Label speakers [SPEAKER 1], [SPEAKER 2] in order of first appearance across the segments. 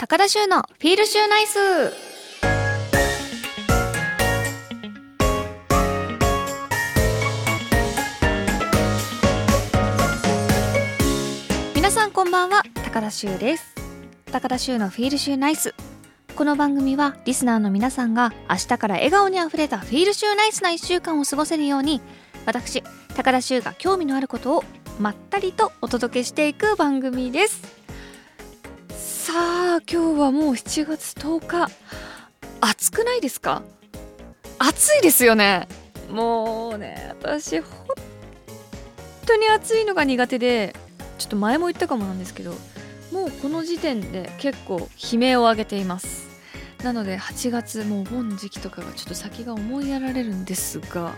[SPEAKER 1] 高田修のフィールシューナイス。皆さんこんばんは高田修です。高田修のフィールシューナイス。この番組はリスナーの皆さんが明日から笑顔にあふれたフィールシューナイスな1週間を過ごせるように私高田修が興味のあることをまったりとお届けしていく番組です。さあ今日はもう7月10日。暑くないですか？暑いですよね。もうね私本当に暑いのが苦手でちょっと前も言ったかもなんですけどもうこの時点で結構悲鳴を上げています。なので8月もうお盆時期とかがちょっと先が思いやられるんですが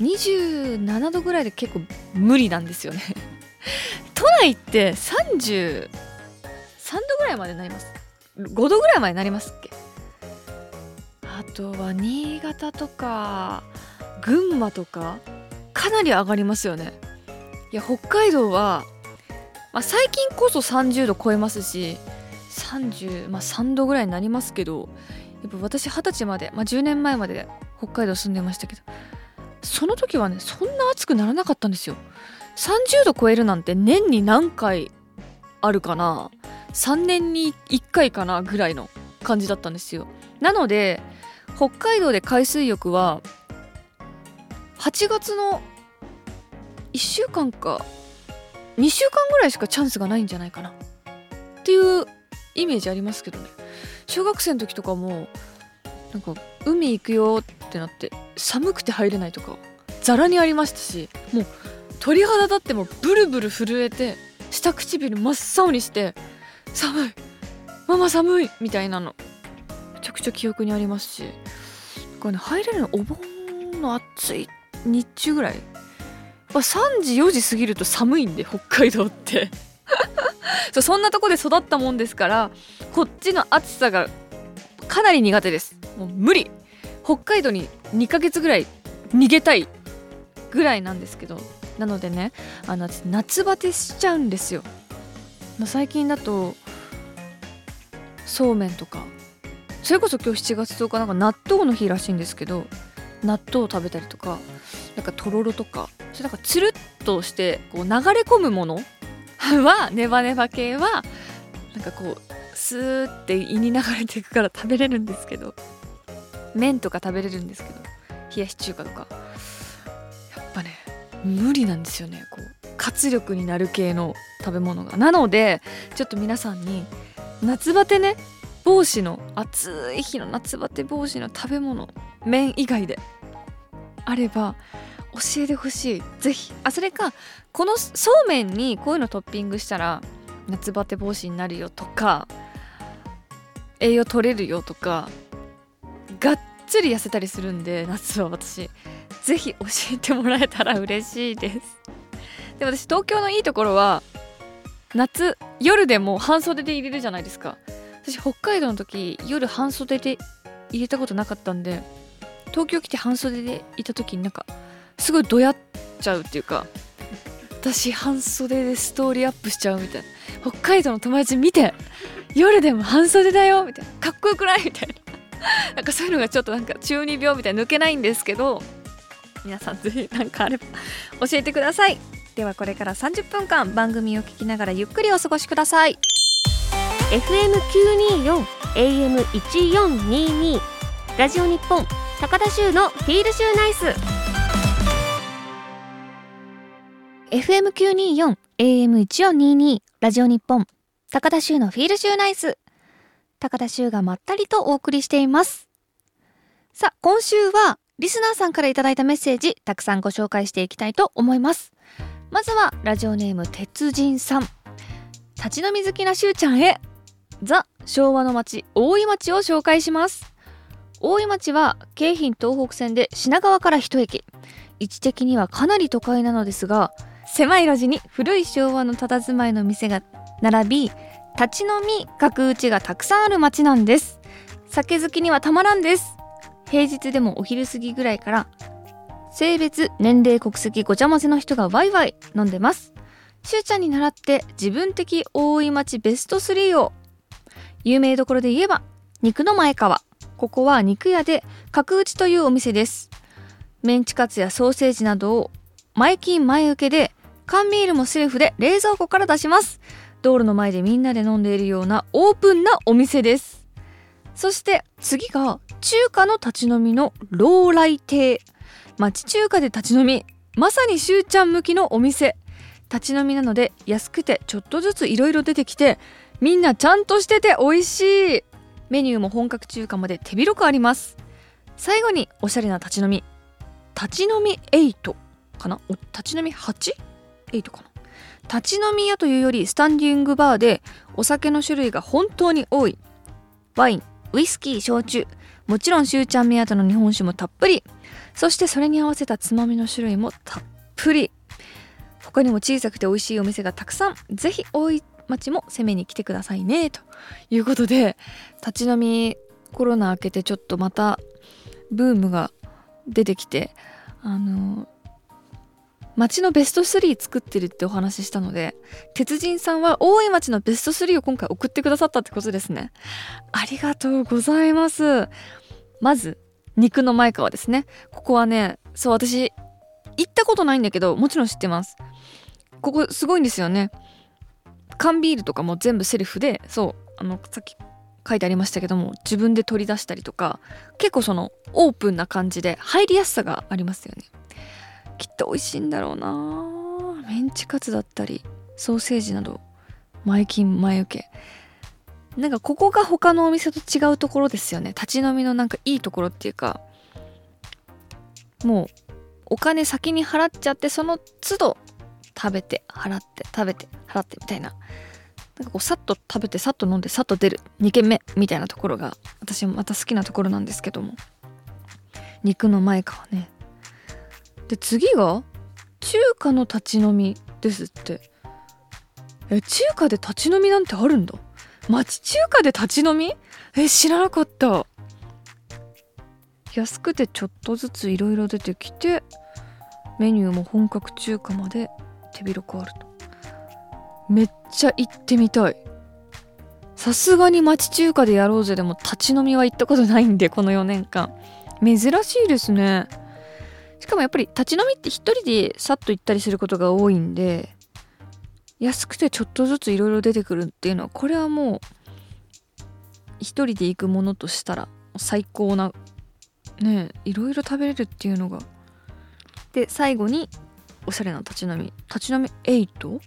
[SPEAKER 1] 27度ぐらいで結構無理なんですよね。都内って3度ぐらいまでなります。5度ぐらいまでなりますっけ？あとは新潟とか群馬とかかなり上がりますよね。いや北海道は、まあ、最近こそ30度超えますし30、まあ、3度ぐらいになりますけどやっぱ私二十歳まで、まあ、10年前まで北海道住んでましたけどその時はねそんな暑くならなかったんですよ。30度超えるなんて年に何回あるかな。3年に1回かなぐらいの感じだったんですよ。なので北海道で海水浴は8月の1週間か2週間ぐらいしかチャンスがないんじゃないかな。っていうイメージありますけどね。小学生の時とかもなんか海行くよってなって寒くて入れないとかざらにありましたしもう鳥肌立ってもブルブル震えて下唇真っ青にして寒い。ママ寒いみたいなの。めちゃくちゃ記憶にありますし。これね入れるのお盆の暑い日中ぐらい。3時4時過ぎると寒いんで北海道って。そうそんなとこで育ったもんですからこっちの暑さがかなり苦手です。もう無理。北海道に2ヶ月ぐらい逃げたいぐらいなんですけど。なのでねあの夏バテしちゃうんですよ。まあ、最近だとそうめんとか。それこそ今日7月10日なんか納豆の日らしいんですけど納豆を食べたりとかなんかとろろとか。それなんかつるっとしてこう流れ込むもの？はネバネバ系はなんかこうスーって胃に流れていくから食べれるんですけど。麺とか食べれるんですけど冷やし中華とか。やっぱね無理なんですよね。こう活力になる系の食べ物が。なのでちょっと皆さんに夏バテね。防止の暑い日の夏バテ防止の食べ物。麺以外で。あれば教えてほしい。ぜひ。あそれかこのそうめんにこういうのトッピングしたら夏バテ防止になるよとか栄養取れるよとかがっつり痩せたりするんで夏は私。ぜひ教えてもらえたら嬉しいです。で私東京のいいところは夏夜でも半袖で入れるじゃないですか。私北海道の時夜半袖で入れたことなかったんで東京来て半袖でいた時になんかすごいどやっちゃうっていうか私半袖でストーリーアップしちゃうみたいな。北海道の友達見て夜でも半袖だよみたいな。かっこよくないみたいな。なんかそういうのがちょっとなんか中二病みたいな抜けないんですけど皆さんぜひ何かあれば教えてください。ではこれから30分間番組を聞きながらゆっくりお過ごしください。
[SPEAKER 2] FM924 AM1422 ラジオ日本高田州のフィールシューナイス
[SPEAKER 1] FM924 AM1422 ラジオ日本高田州のフィールシューナイス。高田州がまったりとお送りしています。さあ今週はリスナーさんからいただいたメッセージたくさんご紹介していきたいと思いますまずはラジオネーム鉄人さん。立ち飲み好きなしゅうちゃんへ。ザ昭和の町大井町を紹介します。大井町は京浜東北線で品川から一駅。位置的にはかなり都会なのですが狭い路地に古い昭和の佇まいの店が並び立ち飲み角打ちがたくさんある町なんです。酒好きにはたまらんです。平日でもお昼過ぎぐらいから性別年齢国籍ごちゃ混ぜの人がワイワイ飲んでます。しゅうちゃんに習って自分的大井町ベスト3を有名どころで言えば肉の前川。ここは肉屋で角打ちというお店です。メンチカツやソーセージなどを前金前受けで缶ビールもセルフで冷蔵庫から出します。道路の前でみんなで飲んでいるようなオープンなお店です。そして次が中華の立ち飲みのローライ亭。町中華で立ち飲みまさにしゅうちゃん向きのお店。立ち飲みなので安くてちょっとずついろいろ出てきてみんなちゃんとしてて美味しい。メニューも本格中華まで手広くあります。最後におしゃれな立ち飲み。立ち飲み8かな？お立ち飲み 8?8 かな？立ち飲み屋というよりスタンディングバーでお酒の種類が本当に多い。ワインウイスキー焼酎。もちろんしゅうちゃん目当ての日本酒もたっぷり。そしてそれに合わせたつまみの種類もたっぷり。他にも小さくて美味しいお店がたくさん。ぜひ大井町も攻めに来てくださいね。ということで立ち飲みコロナ明けてちょっとまたブームが出てきてあの町のベスト3作ってるってお話ししたので鉄人さんは大井町のベスト3を今回送ってくださったってことですね。ありがとうございます。まず肉の前川ですね。ここはねそう私行ったことないんだけどもちろん知ってます。ここすごいんですよね。缶ビールとかも全部セルフでそうあのさっき書いてありましたけども自分で取り出したりとか結構そのオープンな感じで入りやすさがありますよね。きっと美味しいんだろうな。メンチカツだったりソーセージなど。前金前受けなんかここが他のお店と違うところですよね。立ち飲みのなんかいいところっていうか。もうお金先に払っちゃってその都度食べて払って食べて払ってみたいな。なんかこうさっと食べてさっと飲んでさっと出る。2軒目みたいなところが私もまた好きなところなんですけども。肉の前かはね。で次が中華の立ち飲みですって。え中華で立ち飲みなんてあるんだ？町中華で立ち飲み？え知らなかった。安くてちょっとずついろいろ出てきてメニューも本格中華まで手広くあると。めっちゃ行ってみたい。さすがに町中華でやろうぜでも立ち飲みは行ったことないんでこの4年間。珍しいですね。しかもやっぱり立ち飲みって一人でさっと行ったりすることが多いんで安くてちょっとずついろいろ出てくるっていうのはこれはもう一人で行くものとしたら最高なねいろいろ食べれるっていうのが。で最後におしゃれな立ち飲み。立ち飲み 8?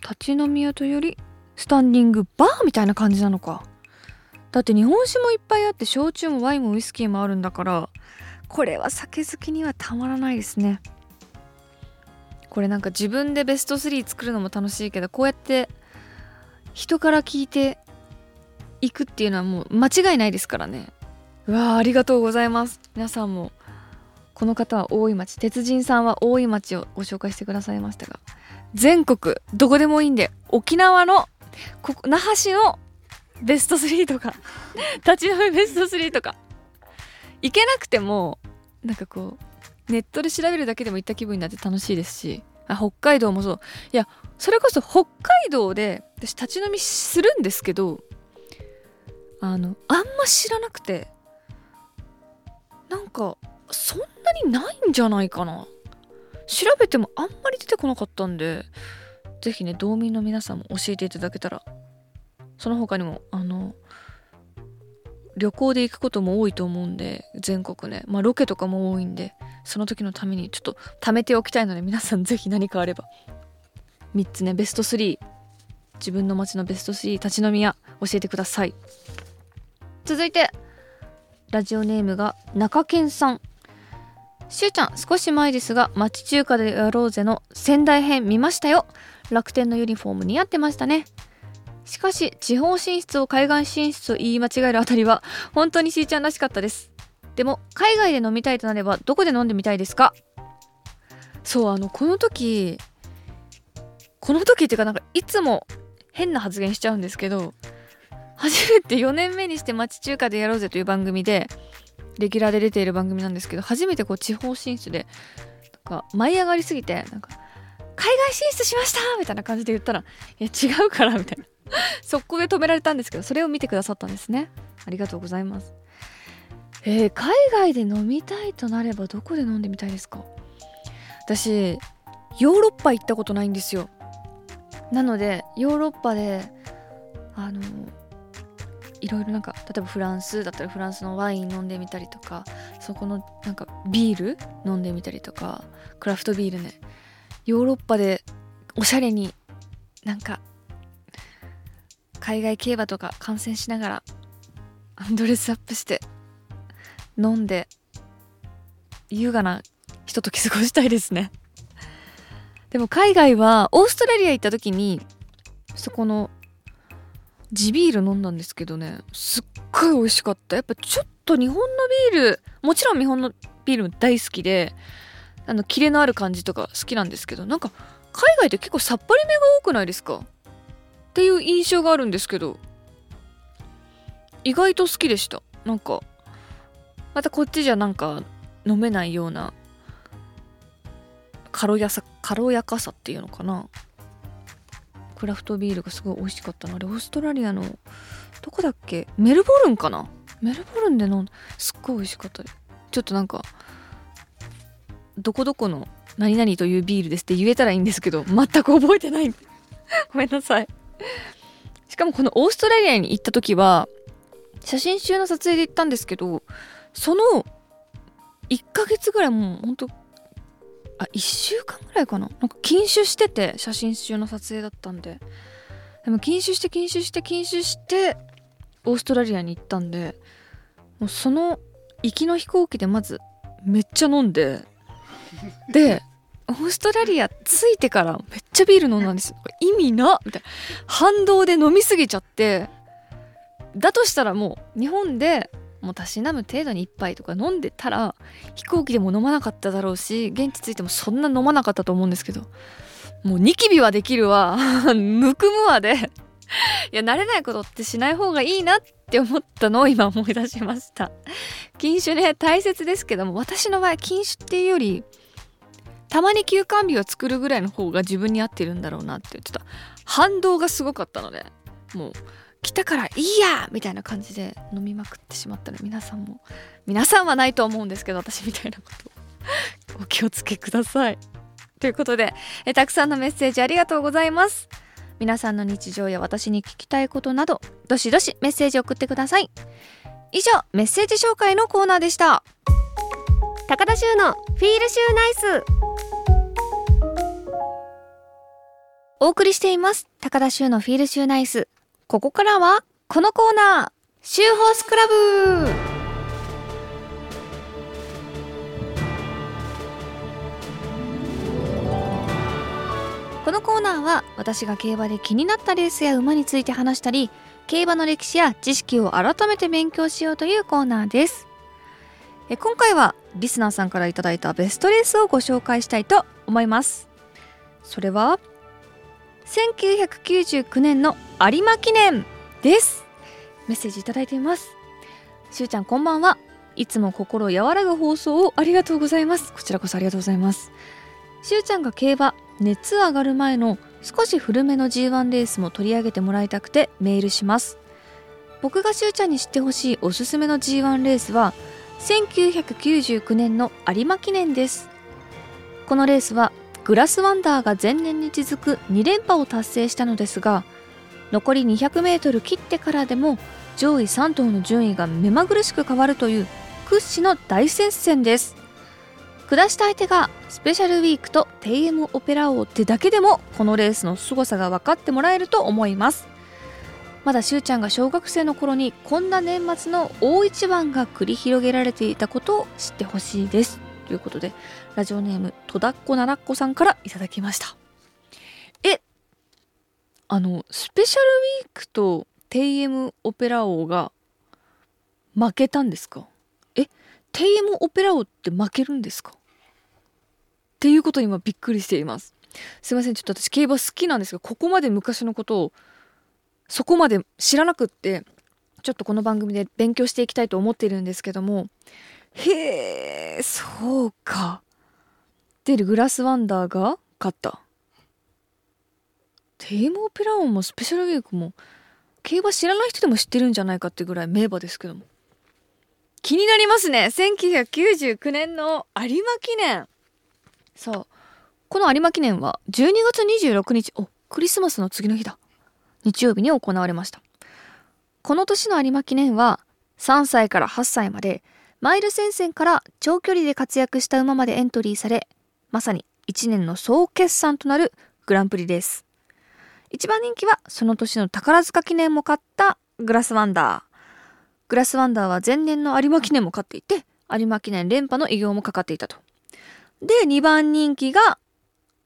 [SPEAKER 1] 立ち飲み屋というよりスタンディングバーみたいな感じなのか。だって日本酒もいっぱいあって焼酎もワインもウイスキーもあるんだからこれは酒好きにはたまらないですね。これなんか自分でベスト3作るのも楽しいけどこうやって人から聞いていくっていうのはもう間違いないですからね。うわーありがとうございます。皆さんもこの方は大井町鉄人さんは大井町をご紹介してくださいましたが全国どこでもいいんで沖縄のここ那覇市のベスト3とか立ち飲みベスト3とか行けなくてもなんかこうネットで調べるだけでも行った気分になって楽しいですしあ北海道もそう。いやそれこそ北海道で私立ち飲みするんですけどあのあんま知らなくてなんかそんなにないんじゃないかな。調べてもあんまり出てこなかったんで是非ね道民の皆さんも教えていただけたらその他にもあの旅行で行くことも多いと思うんで全国ね。まあロケとかも多いんでその時のためにちょっと貯めておきたいので皆さん 是非何かあれば。3つね。ベスト3自分の街のベスト3立ち飲み屋教えてください。続いてラジオネームが中堅さん。しゅうちゃん少し前ですが町中華でやろうぜの仙台編見ましたよ。楽天のユニフォーム似合ってましたね。しかし地方進出を海外進出と言い間違えるあたりは本当にしーちゃんらしかったです。でも海外で飲みたいとなればどこで飲んでみたいですか？そうあのこの時この時っていうかなんかいつも変な発言しちゃうんですけど初めて4年目にして町中華でやろうぜという番組でレギュラーで出ている番組なんですけど初めてこう地方進出でなんか舞い上がりすぎてなんか海外進出しましたみたいな感じで言ったらいや違うからみたいな。速攻で止められたんですけどそれを見てくださったんですね。ありがとうございます。えー、海外で飲みたいとなればどこで飲んでみたいですか？私ヨーロッパ行ったことないんですよ。なのでヨーロッパであのいろいろなんか例えばフランスだったらフランスのワイン飲んでみたりとかそこのなんかビール飲んでみたりとかクラフトビールね。ヨーロッパでおしゃれになんか海外競馬とか観戦しながらアドレスアップして飲んで優雅なひととき過ごしたいですね。でも海外はオーストラリア行った時にそこの地ビール飲んだんですけどねすっごい美味しかった。やっぱちょっと日本のビールもちろん日本のビールも大好きであのキレのある感じとか好きなんですけどなんか海外って結構さっぱりめが多くないですか？っていう印象があるんですけど意外と好きでした。なんかまたこっちじゃなんか飲めないような軽やさ軽やかさっていうのかな。クラフトビールがすごい美味しかったのあれオーストラリアのどこだっけ？メルボルンかな？メルボルンで飲んすっごい美味しかった。ちょっとなんかどこどこの何々というビールですって言えたらいいんですけど全く覚えてない。ごめんなさい。しかもこのオーストラリアに行った時は写真集の撮影で行ったんですけどその1ヶ月ぐらいもうほんとあ1週間ぐらいかな？なんか禁酒してて写真集の撮影だったんで。でも禁酒して禁酒して禁酒してオーストラリアに行ったんでもうその行きの飛行機でまずめっちゃ飲んででオーストラリア着いてからめっちゃビール飲んだんです。意味なみたいな。反動で飲みすぎちゃってだとしたらもう日本でもうたしなむ程度に1杯とか飲んでたら飛行機でも飲まなかっただろうし現地着いてもそんな飲まなかったと思うんですけどもうニキビはできるわ。むくむわで。いや慣れないことってしない方がいいなって思ったのを今思い出しました。禁酒ね大切ですけども私の場合禁酒っていうよりたまに休館日を作るぐらいの方が自分に合ってるんだろうなってちょっと反動がすごかったのでもう来たからいいやみたいな感じで飲みまくってしまったら皆さんも。皆さんはないと思うんですけど私みたいなことお気をつけください。ということでえたくさんのメッセージありがとうございます。皆さんの日常や私に聞きたいことなどどしどしメッセージ送ってください。以上メッセージ紹介のコーナーでした。
[SPEAKER 2] 高田修のフィールシューナイス。
[SPEAKER 1] お送りしています。高田修のフィールシューナイス。ここからはこのコーナー。シューホースクラブ。このコーナーは私が競馬で気になったレースや馬について話したり競馬の歴史や知識を改めて勉強しようというコーナーです。え今回はリスナーさんから頂いたベストレースをご紹介したいと思います。それは1999年の有馬記念です。メッセージいただいています。しゅうちゃんこんばんは。いつも心和らぐ放送をありがとうございます。こちらこそありがとうございます。しゅうちゃんが競馬熱上がる前の少し古めの G1 レースも取り上げてもらいたくてメールします。僕がしゅうちゃんに知ってほしいおすすめの G1 レースは1999年の有馬記念です。このレースはグラスワンダーが前年に続く2連覇を達成したのですが残り 200m 切ってからでも上位3頭の順位が目まぐるしく変わるという屈指の大接戦です。下した相手がスペシャルウィークと TM オペラ王ってだけでもこのレースの凄さが分かってもらえると思います。まだしゅうちゃんが小学生の頃にこんな年末の大一番が繰り広げられていたことを知ってほしいです。ということでラジオネームとだっこならっこさんからいただきました。えあのスペシャルウィークと TM オペラ王が負けたんですか？え TM オペラ王って負けるんですか？っていうことに今びっくりしています。すいませんちょっと私競馬好きなんですがここまで昔のことをそこまで知らなくってちょっとこの番組で勉強していきたいと思っているんですけどもへえそうか。でグラスワンダーが勝った。テイムオペラ王もスペシャルウィークも競馬知らない人でも知ってるんじゃないかってぐらい名馬ですけども。気になりますね。1999年の有馬記念。そう。この有馬記念は12月26日おクリスマスの次の日だ。日曜日に行われました。この年の有馬記念は3歳から8歳までマイル戦線から長距離で活躍した馬までエントリーされまさに1年の総決算となるグランプリです。一番人気はその年の宝塚記念も勝ったグラスワンダー。グラスワンダーは前年の有馬記念も勝っていて、有馬記念連覇の偉業もかかっていたと。で、2番人気が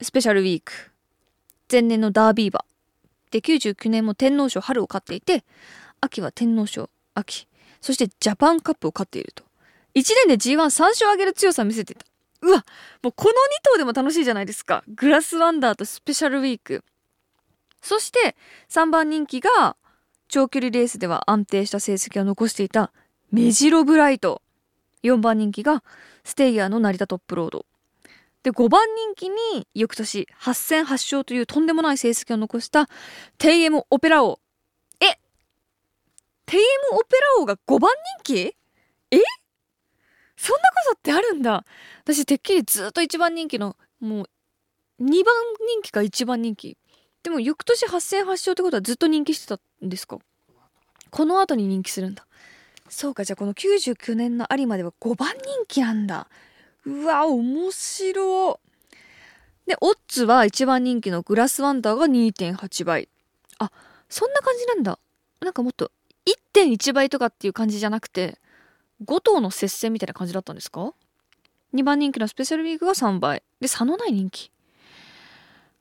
[SPEAKER 1] スペシャルウィーク。前年のダービー馬。で、99年も天皇賞春を勝っていて、秋は天皇賞秋。そしてジャパンカップを勝っていると。1年で G13 勝上げる強さ見せてた。うわもうこの2頭でも楽しいじゃないですか。グラスワンダーとスペシャルウィーク。そして3番人気が長距離レースでは安定した成績を残していたメジロブライト。4番人気がステイヤーの成田トップロード。で、5番人気に翌年8戦8勝というとんでもない成績を残したテイエムオペラ王。え？テイエムオペラ王が5番人気？え？そんなことってあるんだ。私てっきりずっと1番人気のもう2番人気か1番人気。でも翌年8戦8勝ってことはずっと人気してたんですか？この後に人気するんだ。そうかじゃあこの99年の有馬では5番人気なんだ。うわ面白でオッズは1番人気のグラスワンダーが2.8倍。あそんな感じなんだ。なんかもっと1.1倍とかっていう感じじゃなくて。5頭の接戦みたいな感じだったんですか？2番人気のスペシャルウィークが3倍。で差のない人気。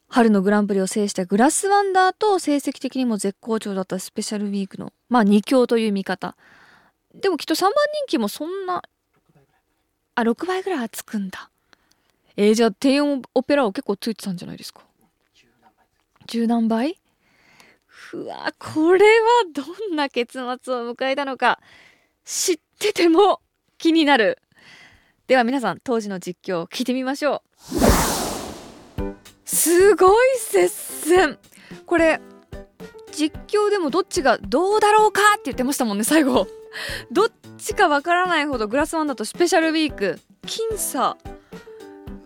[SPEAKER 1] 春のグランプリを制したグラスワンダーと成績的にも絶好調だったスペシャルウィークのまあ2強という見方。でもきっと3番人気もそんなあ6倍ぐらいはつくんだ。えー、じゃあ低音オペラを結構ついてたんじゃないですか？十何倍？うわこれはどんな結末を迎えたのか。知ってても気になる。では皆さん当時の実況を聞いてみましょう。すごい接戦。これ実況でもどっちがどうだろうかって言ってましたもんね最後。どっちかわからないほどグラスワンダとスペシャルウィーク。僅差。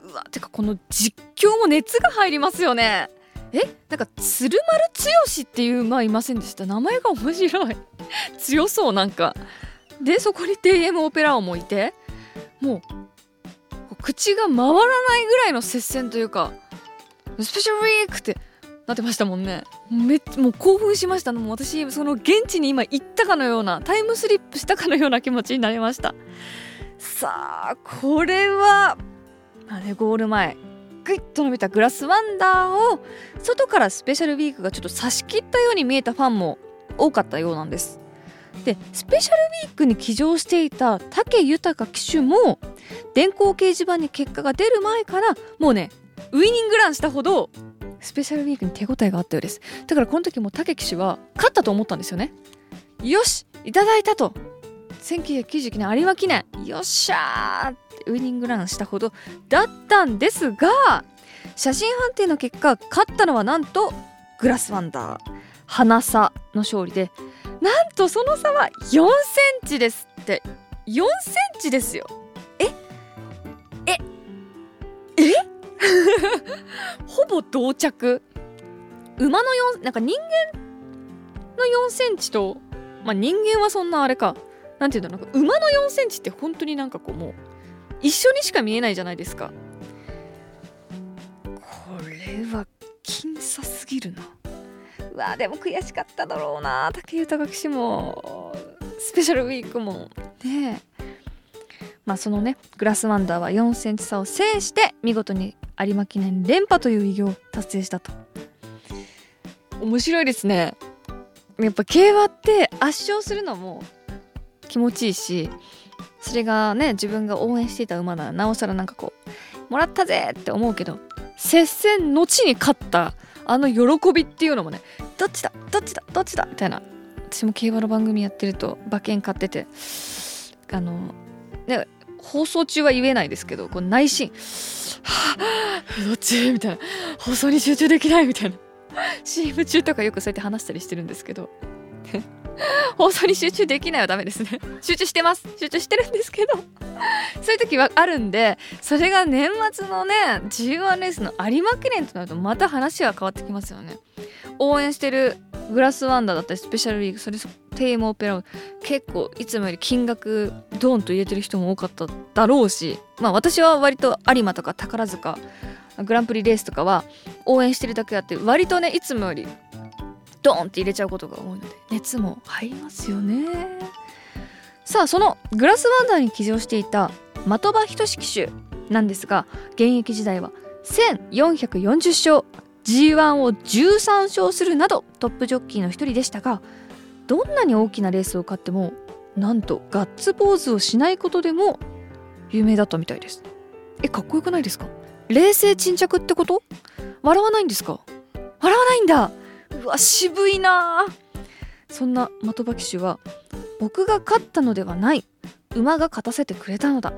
[SPEAKER 1] うわてかこの実況も熱が入りますよね。え？なんか鶴丸剛っていう馬いませんでした？名前が面白い。強そうなんか。でそこに TM オペラ王もいてもう口が回らないぐらいの接戦というかスペシャルウィークってなってましたもんね。めっもう興奮しました。も私その現地に今行ったかのようなタイムスリップしたかのような気持ちになりました。さあこれはあれゴール前。グイッと伸びたグラスワンダーを外からスペシャルウィークがちょっと差し切ったように見えたファンも多かったようなんです。でスペシャルウィークに騎乗していた武豊騎手も電光掲示板に結果が出る前からもうねウイニングランしたほどスペシャルウィークに手応えがあったようです。だからこの時も武騎手は勝ったと思ったんですよね。よしいただいたと。1999年有馬記念よっしゃーってウイニングランしたほどだったんですが写真判定の結果勝ったのはなんとグラスワンダー花差の勝利でなんとその差は4センチですって。4センチですよ。え？え？え？ほぼ同着。馬の4なんか人間の4センチとまあ人間はそんなあれか。なんていうのなんか馬の4センチって本当になんかこうもう一緒にしか見えないじゃないですか。これは僅差すぎるなうわでも悔しかっただろうな。武豊騎手もスペシャルウィークも。ねまあそのねグラスワンダーは4センチ差を制して見事に有馬記念連覇という偉業を達成したと。面白いですね。やっぱ競馬って圧勝するのも気持ちいいしそれがね自分が応援していた馬ならなおさらなんかこうもらったぜって思うけど接戦後に勝ったあの喜びっていうのもねどっちだ？どっちだ？どっちだ？みたいな。私も競馬の番組やってると馬券買ってて。あのね放送中は言えないですけどこう内心「はあどっち?」みたいな。放送に集中できない？みたいな。CM 中とかよくそうやって話したりしてるんですけど。放送に集中できないはダメですね。集中してます。集中してるんですけど。そういう時はあるんでそれが年末のね G1 レースの有馬記念となるとまた話は変わってきますよね。応援してるグラスワンダーだったりスペシャルリーグそれテーマオペラ結構いつもより金額ドーンと入れてる人も多かっただろうしまあ私は割と有馬とか宝塚グランプリレースとかは応援してるだけあって割とねいつもよりドーンって入れちゃうことが多いので熱も入りますよね。さあそのグラスワンダーに騎乗していた的場仁騎手なんですが現役時代は1440勝。G1 を13勝するなどトップジョッキーの一人でしたがどんなに大きなレースを勝ってもなんとガッツポーズをしないことでも有名だったみたいです。えかっこよくないですか？冷静沈着ってこと？笑わないんですか？笑わないんだ！うわ渋いなそんな的場騎手は僕が勝ったのではない馬が勝たせてくれたのだ。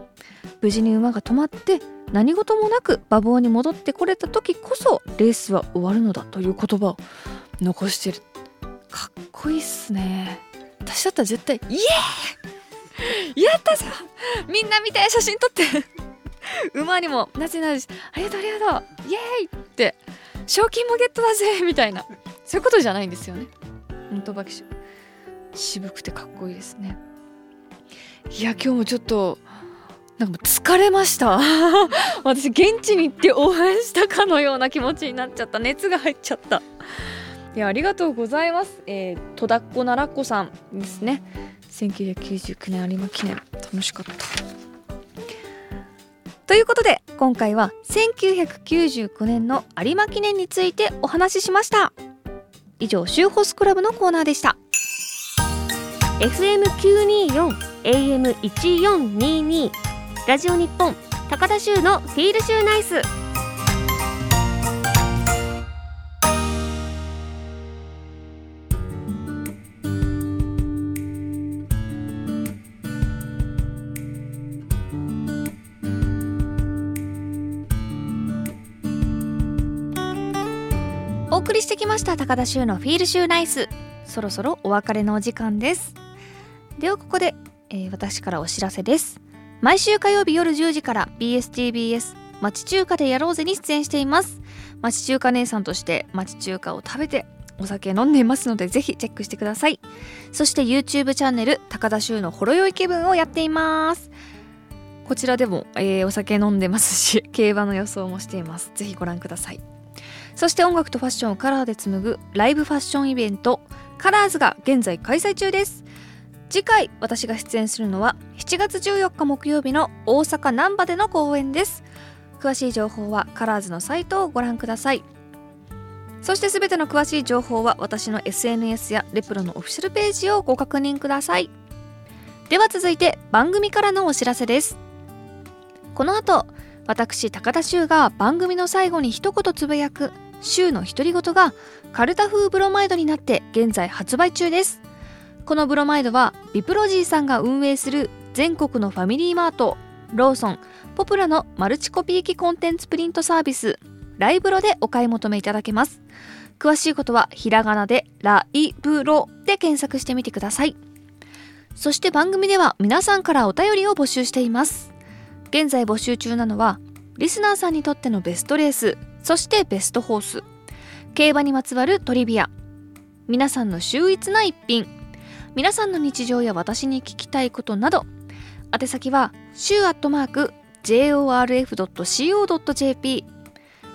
[SPEAKER 1] 無事に馬が止まって何事もなく馬房に戻ってこれた時こそレースは終わるのだという言葉を残してる。かっこいいっすね。私だったら絶対イエーイ やったぞみんな見て写真撮って 馬にもなぜなるしありがとうありがとうイエーイって賞金もゲットだぜ みたいな。そういうことじゃないんですよね。本当バキショ渋くてかっこいいですね。いや今日もちょっとなんか疲れました。私現地に行って応援したかのような気持ちになっちゃった。熱が入っちゃった。いやありがとうございます。えー、戸田っ子奈良子さんですね。1999年有馬記念。楽しかった。ということで今回は1999年の有馬記念についてお話ししました。以上シューホスクラブのコーナーでした。
[SPEAKER 2] FM924 AM1422 ラジオ日本高田州のフィールシューナイス。
[SPEAKER 1] お送りしてきました高田州のフィールシューナイス。そろそろお別れのお時間です。ではここで、えー、私からお知らせです。毎週火曜日夜10時から BSTBS 町中華でやろうぜに出演しています。町中華姉さんとして町中華を食べてお酒飲んでいますのでぜひチェックしてください。そして YouTube チャンネル高田州のほろ酔い気分をやっています。こちらでも、えー、お酒飲んでますし 競馬の予想もしています。ぜひご覧ください。そして音楽とファッションをカラーで紡ぐライブファッションイベントカラーズが現在開催中です。次回私が出演するのは7月14日木曜日の大阪難波での公演です。詳しい情報はカラーズのサイトをご覧ください。そして全ての詳しい情報は私の SNS やレプロのオフィシャルページをご確認ください。では続いて番組からのお知らせです。この後私高田修が番組の最後に一言つぶやく週の独り言がカルタ風ブロマイドになって現在発売中です。このブロマイドはビプロジーさんが運営する全国のファミリーマートローソンポプラのマルチコピー機コンテンツプリントサービスライブロでお買い求めいただけます。詳しいことはひらがなでライブロで検索してみてください。そして番組では皆さんからお便りを募集しています。現在募集中なのはリスナーさんにとってのベストレースそしてベストホース。競馬にまつわるトリビア。皆さんの秀逸な一品。皆さんの日常や私に聞きたいことなど宛先は週アットマーク jorf.co.jp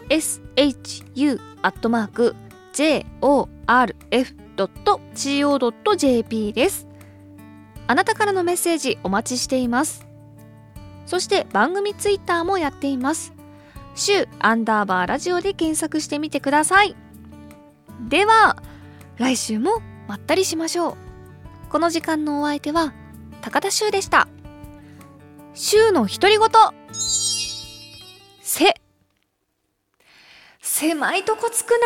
[SPEAKER 1] shu アットマーク jorf.co.jp です。あなたからのメッセージお待ちしています。そして番組ツイッターもやっています。週アンダーバーラジオで検索してみてください。では来週もまったりしましょう。この時間のお相手は高田修でした。週の独り言。せ狭いとこつくな